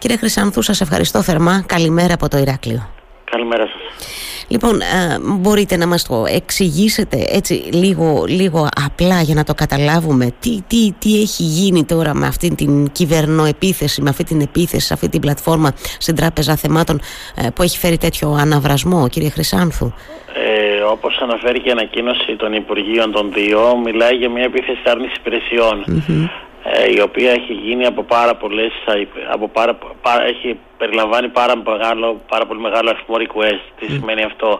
Κύριε Χρυσάνθου, σας ευχαριστώ θερμά. Καλημέρα από το Ηράκλειο. Καλημέρα σας. Λοιπόν, ε, μπορείτε να μας το εξηγήσετε έτσι λίγο, λίγο απλά για να το καταλάβουμε τι, τι, τι έχει γίνει τώρα με αυτή την κυβερνοεπίθεση, με αυτή την επίθεση, σε αυτή την πλατφόρμα στην Τράπεζα Θεμάτων ε, που έχει φέρει τέτοιο αναβρασμό, κύριε Χρυσάνθου; Ε, όπως αναφέρει και η ανακοίνωση των Υπουργείων των δύο, μιλάει για μια επίθεση άρνησης ε, η οποία έχει γίνει από πάρα πολλές, από πάρα, έχει περιλαμβάνει πάρα, μεγάλο, πάρα πολύ μεγάλο αριθμό request. Τι σημαίνει αυτό;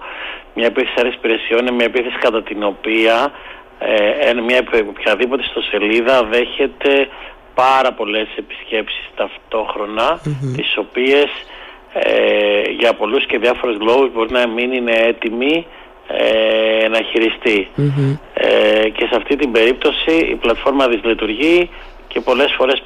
Μια επίθεση άρνηση υπηρεσιών είναι μια επίθεση κατά την οποία ε, μια οποιαδήποτε στο σελίδα δέχεται πάρα πολλές επισκέψεις ταυτόχρονα mm-hmm. τις οποίες ε, για πολλούς και διάφορους λόγους μπορεί να μην είναι έτοιμοι ε, να χειριστεί. Ε, και σε αυτή την περίπτωση η πλατφόρμα δυσλειτουργεί και πολλές φορές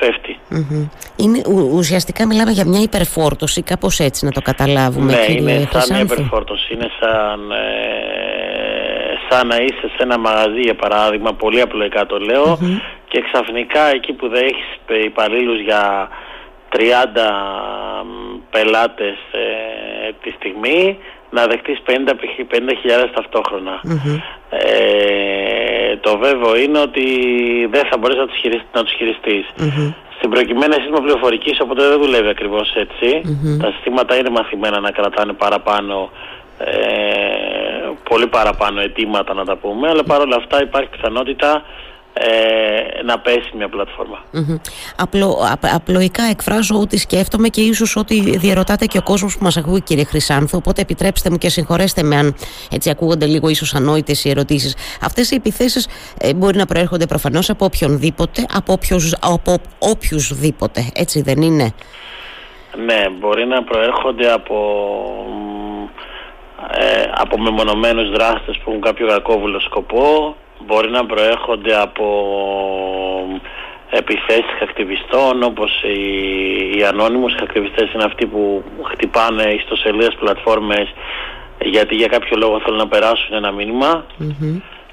Είναι, ουσιαστικά μιλάμε για μια υπερφόρτωση, κάπως έτσι να το καταλάβουμε. Ναι, είναι σαν μια υπερφόρτωση. Είναι σαν, ε, σαν να είσαι σε ένα μαγαζί, για παράδειγμα, πολύ απλοϊκά το λέω, και ξαφνικά εκεί που δεν έχεις υπαλλήλους για 30 πελάτες ε, τη στιγμή, να δεχτείς 50.000 50 ταυτοχρονα Ε, το βέβαιο είναι ότι δεν θα μπορείς να τους, χειριστείς, να τους χειριστείς. Στην προκειμένη σύστημα πληροφορικής, οπότε δεν δουλεύει ακριβώς Τα συστήματα είναι μαθημένα να κρατάνε παραπάνω ε, πολύ παραπάνω αιτήματα να τα πούμε, αλλά παρόλα αυτά υπάρχει πιθανότητα ε, να πέσει μια πλατφορμα Απλο, απλοϊκά εκφράζω ότι σκέφτομαι και ίσως ότι διαρωτάτε και ο κόσμος που μας ακούει κύριε Χρυσάνθου οπότε επιτρέψτε μου και συγχωρέστε με αν έτσι ακούγονται λίγο ίσως ανόητες οι ερωτήσεις. Αυτές οι επιθέσεις ε, μπορεί να προέρχονται προφανώς από οποιονδήποτε από, όποιους, από οποιουσδήποτε έτσι δεν είναι; Ναι μπορεί να προέρχονται από ε, από μεμονωμένους δράστες που έχουν κάποιο κακόβουλο σκοπό μπορεί να προέρχονται από επιθέσεις ακτιβιστών όπως οι, οι ανώνυμους ακτιβιστές είναι αυτοί που χτυπάνε ιστοσελίδες πλατφόρμες γιατί για κάποιο λόγο θέλουν να περάσουν ένα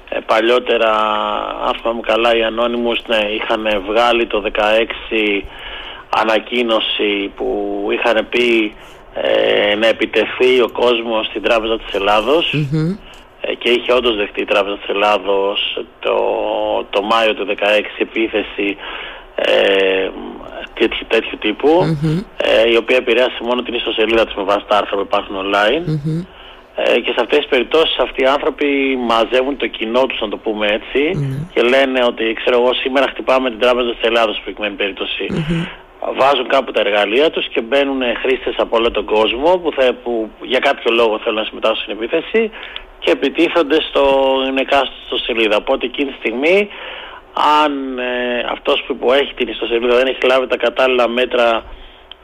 Ε, παλιότερα, αν θυμάμαι καλά, οι ανώνυμους ναι, είχαν βγάλει το 16 ανακοίνωση που είχαν πει ε, να επιτεθεί ο κόσμος στην Τράπεζα της Ελλάδος. Ε, και είχε όντως δεχτεί η Τράπεζα της Ελλάδος το, το Μάιο του 2016 επίθεση ε, τέτοιου, τέτοιου ε, η οποία επηρέασε μόνο την ιστοσελίδα της με βάση τα άρθρα που υπάρχουν online. Ε, και σε αυτές τις περιπτώσεις αυτοί οι άνθρωποι μαζεύουν το κοινό τους να το πούμε και λένε ότι ξέρω εγώ σήμερα χτυπάμε την Τράπεζα της Ελλάδος στην προκειμένη βάζουν κάπου τα εργαλεία τους και μπαίνουν χρήστες από όλο τον κόσμο που, θα, που για κάποιο λόγο θέλουν να συμμετάσχουν στην επίθεση και επιτίθονται στο εκάστοτε σελίδα. Οπότε εκείνη τη στιγμή αν ε, αυτός που έχει την ιστοσελίδα δεν έχει λάβει τα κατάλληλα μέτρα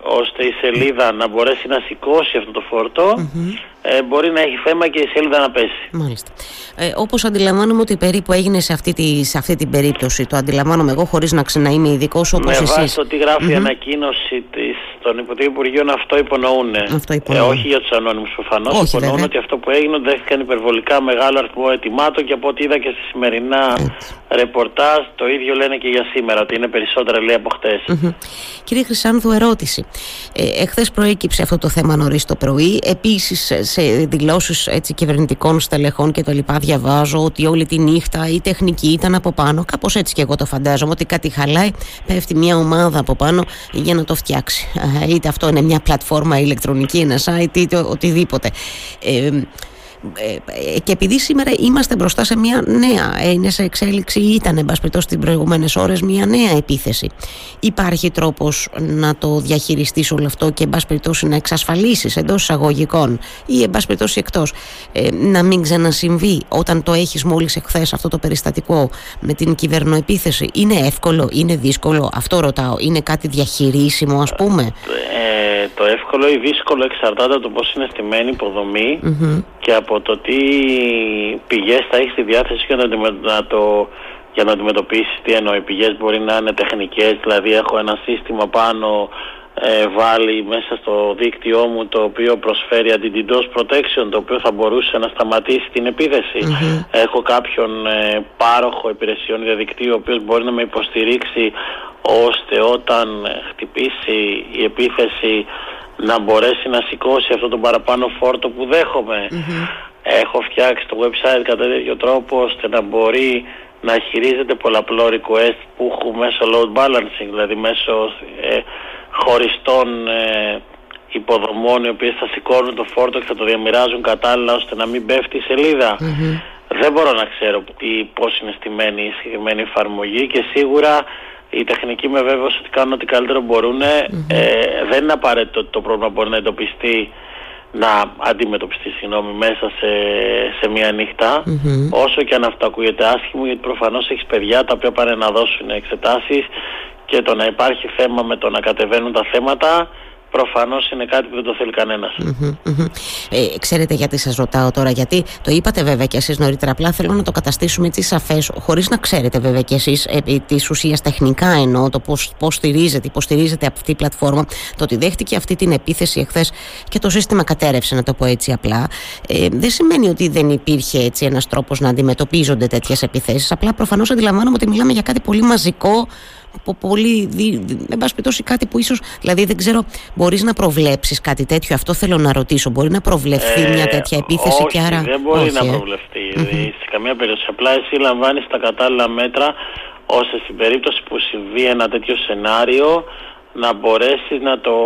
ώστε η σελίδα να μπορέσει να σηκώσει αυτό το φορτο ε, μπορεί να έχει θέμα και η σελίδα να πέσει. Μάλιστα. Ε, όπως αντιλαμβάνομαι ότι περίπου έγινε σε αυτή, τη, σε αυτή την περίπτωση, το αντιλαμβάνομαι εγώ χωρίς να, να είμαι ειδικός όπως Με εσείς. Με βάση το τι γράφει η ανακοίνωση της, των Υπουργείων αυτό υπονοούν. Αυτό υπονοούν. Ε, όχι για τους ανώνυμους προφανώς, υπονοούν βέβαια. ότι αυτό που έγινε δέχτηκαν υπερβολικά μεγάλο αριθμό ετοιμάτων και από ό,τι είδα και στη σημερινά Έτσι. ρεπορτάζ το ίδιο λένε και για σήμερα, ότι είναι περισσότερα λέει από χτες. Mm-hmm. Κύριε Χρυσάνθου, ερώτηση. Ε, εχθές προέκυψε αυτό το θέμα νωρίς το πρωί. Επίσης σε δηλώσεις κυβερνητικών στελεχών και το λοιπά διαβάζω ότι όλη τη νύχτα η τεχνική ήταν από πάνω. Κάπως έτσι και εγώ το φαντάζομαι ότι κάτι χαλάει, πέφτει μια ομάδα από πάνω για να το φτιάξει. Ε, είτε αυτό είναι μια πλατφόρμα ηλεκτρονική, ένα site, είτε οτιδήποτε. Ε, ε, ε, και επειδή σήμερα είμαστε μπροστά σε μια νέα, είναι σε εξέλιξη ή ήταν εν πάση τις προηγούμενες ώρες μια νέα επίθεση. Υπάρχει τρόπος να το διαχειριστείς όλο αυτό και εν πάση να εξασφαλίσεις εντός εισαγωγικών ή εν πάση εκτός ε, να μην ξανασυμβεί όταν το έχεις μόλις εχθές αυτό το περιστατικό με την κυβερνοεπίθεση. Είναι εύκολο, είναι δύσκολο, αυτό ρωτάω, είναι κάτι διαχειρίσιμο ας πούμε; Το εύκολο ή δύσκολο εξαρτάται από το πώς είναι στημένη η υποδομή και από το τι πηγές θα έχεις στη διάθεση για να, το, για να αντιμετωπίσεις τι εννοώ. Οι πηγές μπορεί να είναι τεχνικές, δηλαδή έχω ένα σύστημα πάνω ε, βάλει μέσα στο δίκτυό μου το οποίο προσφέρει anti-DDoS protection το οποίο θα μπορούσε να σταματήσει την επιθεση Έχω κάποιον ε, πάροχο υπηρεσιών διαδικτύου ο οποίος μπορεί να με υποστηρίξει ώστε όταν χτυπήσει η επίθεση να μπορέσει να σηκώσει αυτό τον παραπάνω φόρτο που δεχομαι Έχω φτιάξει το website κατά τέτοιο τρόπο ώστε να μπορεί να χειρίζεται πολλαπλό request που έχω μέσω load balancing, δηλαδή μέσω ε, χωριστών ε, υποδομών οι οποίες θα σηκώνουν το φόρτο και θα το διαμοιράζουν κατάλληλα ώστε να μην πέφτει η σελιδα Δεν μπορώ να ξέρω τι, πώς είναι στημένη η συγκεκριμένη εφαρμογή και σίγουρα οι τεχνικοί με βέβαιος ότι κάνουν ό,τι καλύτερο μπορούν. Ε, δεν είναι απαραίτητο ότι το πρόβλημα μπορεί να εντοπιστεί να αντιμετωπιστεί συγγνώμη, μέσα σε, σε μία όσο και αν αυτό ακούγεται άσχημο γιατί προφανώς έχεις παιδιά τα οποία πάνε να δώσουν εξετάσεις και το να υπάρχει θέμα με το να κατεβαίνουν τα θέματα προφανώς είναι κάτι που δεν το θέλει Ε, ξέρετε γιατί σας ρωτάω τώρα, γιατί το είπατε βέβαια και εσείς νωρίτερα, απλά θέλω να το καταστήσουμε έτσι σαφές, χωρίς να ξέρετε βέβαια και εσείς επί της ουσίας τεχνικά εννοώ το πώς, πώς στηρίζεται, υποστηρίζεται από αυτή η πλατφόρμα, το ότι δέχτηκε αυτή την επίθεση εχθές και το σύστημα κατέρευσε να το πω έτσι απλά, ε, δεν σημαίνει ότι δεν υπήρχε έτσι ένας τρόπος να αντιμετωπίζονται τέτοιες επιθέσεις, απλά προφανώς αντιλαμβάνομαι ότι μιλάμε για κάτι πολύ μαζικό από πολύ. Εν πάση περιπτώσει, κάτι που ίσως. Δηλαδή, δεν ξέρω, μπορείς να προβλέψεις κάτι τέτοιο; Αυτό θέλω να ρωτήσω. Μπορεί να προβλεφθεί ε, μια τέτοια επίθεση όχι, και άρα. Δεν μπορεί όχι, να ε. προβλεφθεί. Mm-hmm. Σε καμία περίπτωση. Απλά εσύ λαμβάνεις τα κατάλληλα μέτρα ώστε στην περίπτωση που συμβεί ένα τέτοιο σενάριο να μπορέσεις να το,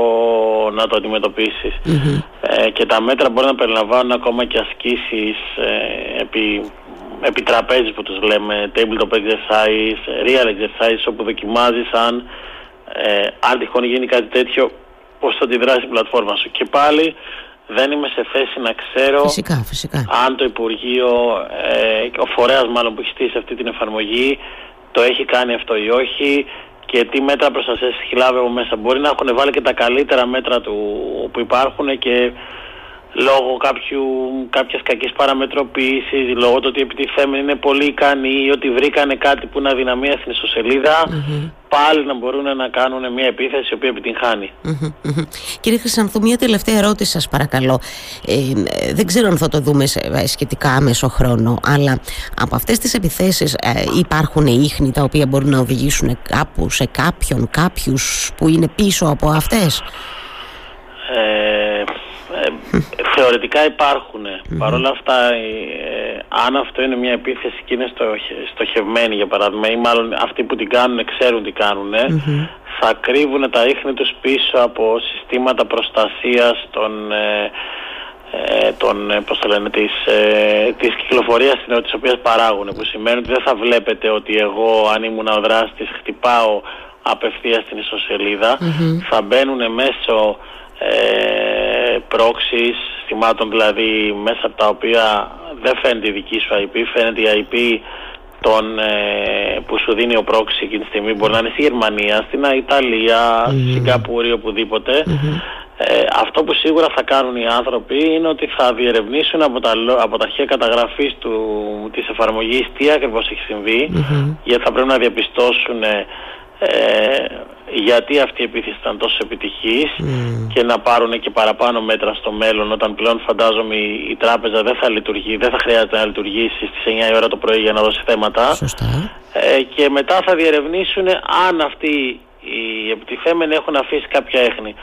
να το αντιμετωπισεις ε, και τα μέτρα μπορεί να περιλαμβάνουν ακόμα και ασκήσεις ε, επί επιτραπέζι που τους λέμε, tabletop exercise, real exercise όπου δοκιμάζεις αν, ε, αν τυχόν γίνει κάτι τέτοιο πώς θα αντιδράσει η πλατφόρμα σου. Και πάλι δεν είμαι σε θέση να ξέρω φυσικά, φυσικά. αν το Υπουργείο, ε, ο φορέας μάλλον που έχει στήσει αυτή την εφαρμογή το έχει κάνει αυτό ή όχι και τι μέτρα προστασίας έχει λάβει από μέσα. Μπορεί να έχουν βάλει και τα καλύτερα μέτρα του, που υπάρχουν και λόγω κάποιου, κάποιας κακής παραμετροποίησης, λόγω του ότι οι επιτιθέμενοι είναι πολύ ικανοί ή ότι βρήκανε κάτι που είναι αδυναμία στην ισοσελιδα πάλι να μπορούν να κάνουν μια επίθεση η οποία επιτυγχάνει. Κύριε Χρυσανθού, μια τελευταία ερώτηση σας παρακαλώ. Ε, δεν ξέρω αν θα το δούμε σε, ε, σχετικά άμεσο χρόνο, αλλά από αυτές τις επιθέσεις ε, υπάρχουν ίχνη τα οποία μπορούν να οδηγήσουν κάπου σε κάποιον, κάποιους που είναι πίσω από αυτές; Ε, θεωρητικά υπάρχουν. Παρ' όλα αυτά, ε, αν αυτό είναι μια επίθεση και είναι στο, στοχευμένη για παράδειγμα ή μάλλον αυτοί που την κάνουν ξέρουν τι κάνουν, θα κρύβουν τα ίχνη τους πίσω από συστήματα προστασίας των... Ε, ε, των, ε, πώς το λένε, της, ε, της κυκλοφορίας της οποίας παράγουν που σημαίνει ότι δεν θα βλέπετε ότι εγώ αν ήμουν ο δράστης χτυπάω απευθείας στην ισοσελιδα θα μπαίνουν μέσω ε, πρόξεις, θυμάτων δηλαδή μέσα από τα οποία δεν φαίνεται η δική σου IP, φαίνεται η IP τον, ε, που σου δίνει ο πρόξης εκείνη τη στιγμή. Μπορεί να είναι στη Γερμανία, στην Ιταλία, mm-hmm. στη Σιγκαπούρη, Ε, αυτό που σίγουρα θα κάνουν οι άνθρωποι είναι ότι θα διερευνήσουν από τα, από τα αρχαία καταγραφής του, της εφαρμογής τι ακριβώς έχει γιατί θα πρέπει να διαπιστώσουν ε, γιατί αυτή η επίθεση ήταν τόσο επιτυχής και να πάρουν και παραπάνω μέτρα στο μέλλον όταν πλέον φαντάζομαι η, η τράπεζα δεν θα λειτουργεί, δεν θα χρειάζεται να λειτουργήσει στις 9 η ώρα το πρωί για να δώσει θέματα. Ε, και μετά θα διερευνήσουν αν αυτοί οι επιτιθέμενοι έχουν αφήσει κάποια έχνη.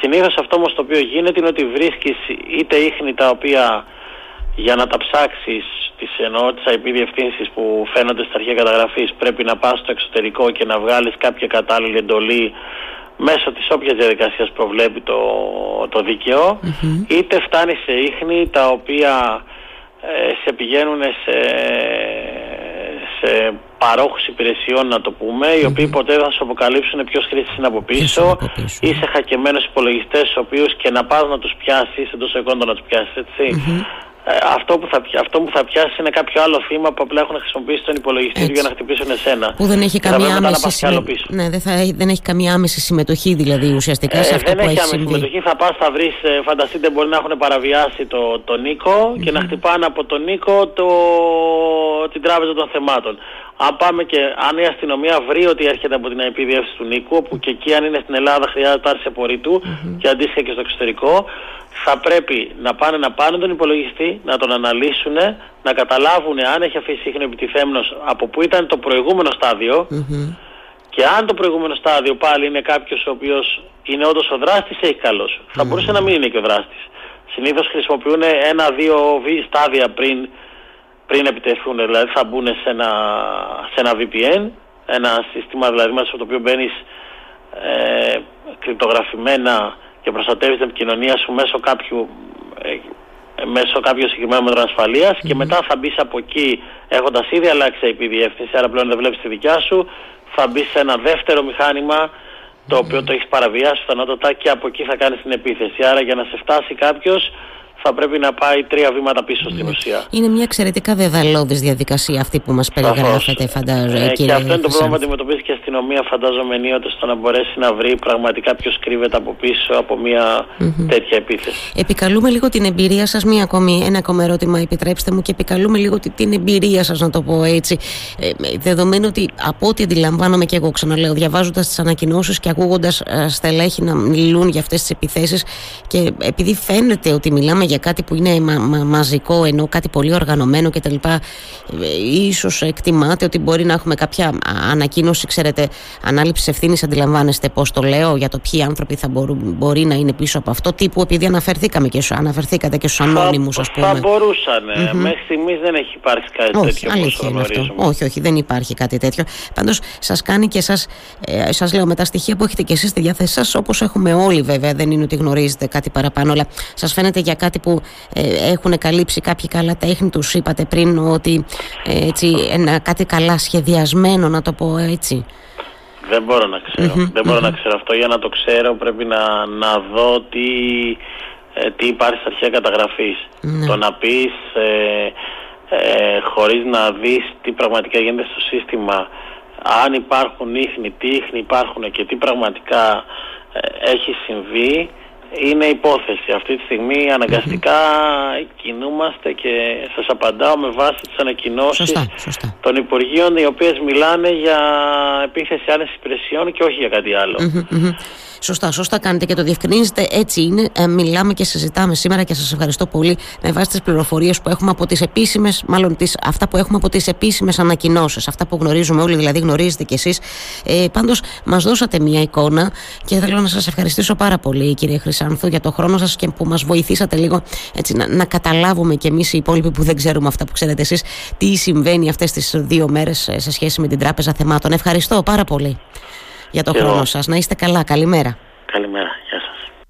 Συνήθως αυτό όμως το οποίο γίνεται είναι ότι βρίσκεις είτε ίχνη τα οποία για να τα ψάξεις τις εννοώ τις IP διευθύνσεις που φαίνονται στα αρχαία καταγραφής πρέπει να πας στο εξωτερικό και να βγάλεις κάποια κατάλληλη εντολή μέσω της όποιας διαδικασίας προβλέπει το, το δικαιο είτε φτάνει σε ίχνη τα οποία ε, σε πηγαίνουν σε, σε παρόχους υπηρεσιών να το πούμε οι οποίοι ποτέ δεν θα σου αποκαλύψουν ποιος χρήσης είναι από πίσω. ή σε χακεμένους υπολογιστές τους οποίους και να πας να τους πιάσεις εντός εικόντων να τους πιάσεις έτσι ε, αυτό, που θα, αυτό που θα πιάσει είναι κάποιο άλλο θύμα που απλά έχουν χρησιμοποιήσει τον υπολογιστή για να χτυπήσουν εσένα. Που δεν έχει καμία άμεση συμμετοχή. Ναι, δεν, θα, δεν έχει καμία άμεση συμμετοχή δηλαδή ουσιαστικά ε, σε αυτό δεν που έχει άμεση συμμετοχή. Θα πας, θα βρεις, ε, φανταστείτε μπορεί να έχουν παραβιάσει το, το νικο και να χτυπάνε από τον Νίκο το, την τράπεζα των θεμάτων. Αν πάμε και αν η αστυνομία βρει ότι έρχεται από την IP του Νίκου, όπου και εκεί αν είναι στην Ελλάδα χρειάζεται άρση απορρίτου και αντίστοιχα και στο εξωτερικό, θα πρέπει να πάνε να πάρουν τον υπολογιστή, να τον αναλύσουν, να καταλάβουν αν έχει αφήσει ίχνο επιτιθέμενος από που ήταν το προηγούμενο Και αν το προηγούμενο στάδιο πάλι είναι κάποιος ο οποίος είναι όντως ο δράστης, έχει καλός. Θα μπορούσε να μην είναι και ο δράστης. Συνήθως χρησιμοποιούν ένα-δύο στάδια πριν, πριν επιτεθούν. Δηλαδή θα μπουν σε ένα, σε ένα VPN, ένα σύστημα δηλαδή μέσα στο οποίο μπαίνεις ε, κρυπτογραφημένα και προστατεύεις την επικοινωνία σου μέσω κάποιου, ε, μέσω κάποιου συγκεκριμένου μέτρων και μετά θα μπεις από εκεί έχοντας ήδη αλλάξει IP διεύθυνση, άρα πλέον δεν βλέπεις τη δικιά σου, θα μπεις σε ένα δεύτερο μηχάνημα το οποίο το έχεις παραβιάσει πιθανότατα και από εκεί θα κάνεις την επίθεση. Άρα για να σε φτάσει κάποιος θα πρέπει να πάει τρία βήματα πίσω στην ναι. ουσία. Είναι μια εξαιρετικά δεδαλώδη διαδικασία αυτή που μας περιγράφεται, φαντάζομαι. Ε, και αυτό είναι το πρόβλημα που αντιμετωπίζει και η αστυνομία, φαντάζομαι, ενίοτε στο να μπορέσει να βρει πραγματικά ποιος κρύβεται από πίσω από μια τέτοια επίθεση. Επικαλούμε λίγο την εμπειρία σας, μία ακόμη, ένα ακόμα ερώτημα, επιτρέψτε μου, και επικαλούμε λίγο την εμπειρία σας, να το πω έτσι. Ε, δεδομένου ότι από ό,τι αντιλαμβάνομαι και εγώ, ξαναλέω, διαβάζοντας τις ανακοινώσεις και ακούγοντας ε, στελέχη να μιλούν για αυτές τις επιθέσεις, και επειδή φαίνεται ότι μιλάμε για κάτι που είναι μαζικό ενώ κάτι πολύ οργανωμένο κτλ. Ε, ίσως εκτιμάτε ότι μπορεί να έχουμε κάποια ανακοίνωση, ξέρετε, ανάληψης ευθύνης, αντιλαμβάνεστε πώς το λέω, για το ποιοι άνθρωποι θα μπορούν, μπορεί να είναι πίσω από αυτό. Τύπου επειδή αναφερθήκαμε και, αναφερθήκατε και στους ανώνυμους, ας πούμε. Θα μπορούσαν. Mm-hmm. Μέχρι στιγμής δεν έχει υπάρξει κάτι όχι, τέτοιο. Αλήθεια είναι αυτό. Όχι, όχι, δεν υπάρχει κάτι τέτοιο. Πάντως σας κάνει και εσά, ε, σας λέω με τα στοιχεία που έχετε και εσείς στη διάθεσή σας, όπως έχουμε όλοι βέβαια, δεν είναι ότι γνωρίζετε κάτι παραπάνω, αλλά σας φαίνεται για κάτι που ε, έχουν καλύψει κάποιοι καλά τέχνη τους είπατε πριν ότι ε, έτσι, ένα, κάτι καλά σχεδιασμένο να το πω έτσι. Δεν μπορώ να ξερω δεν μπορώ να ξέρω. Αυτό για να το ξέρω πρέπει να, να δω τι, ε, τι υπάρχει στα αρχαία ναι. το να πεις ε, ε, χωρίς να δεις τι πραγματικά γίνεται στο σύστημα αν υπάρχουν ίχνη, τι ίχνη υπάρχουν και τι πραγματικά έχει συμβεί είναι υπόθεση. Αυτή τη στιγμή αναγκαστικά κινούμαστε και σας απαντάω με βάση τις ανακοινώσεις των Υπουργείων οι οποίες μιλάνε για επίθεση άνεση υπηρεσιών και όχι για κάτι Σωστά, σωστά κάνετε και το διευκρινίζετε. Έτσι είναι. Ε, μιλάμε και συζητάμε σήμερα και σας ευχαριστώ πολύ με βάση τις πληροφορίες που έχουμε από τις επίσημες, μάλλον τις, αυτά που έχουμε από τις επίσημες ανακοινώσεις. Αυτά που γνωρίζουμε όλοι, δηλαδή γνωρίζετε κι εσείς. Ε, Πάντως, μας δώσατε μια εικόνα και θέλω να σας ευχαριστήσω πάρα πολύ, κύριε Χρυσάνθου, για το χρόνο σας και που μας βοηθήσατε λίγο έτσι, να, να καταλάβουμε κι εμείς οι υπόλοιποι που δεν ξέρουμε αυτά που ξέρετε εσείς, τι συμβαίνει αυτές τις δύο μέρες ε, σε σχέση με την Τράπεζα Θεμάτων. Ευχαριστώ πάρα πολύ για το χρόνο σας. Να είστε καλά. Καλημέρα. Καλημέρα.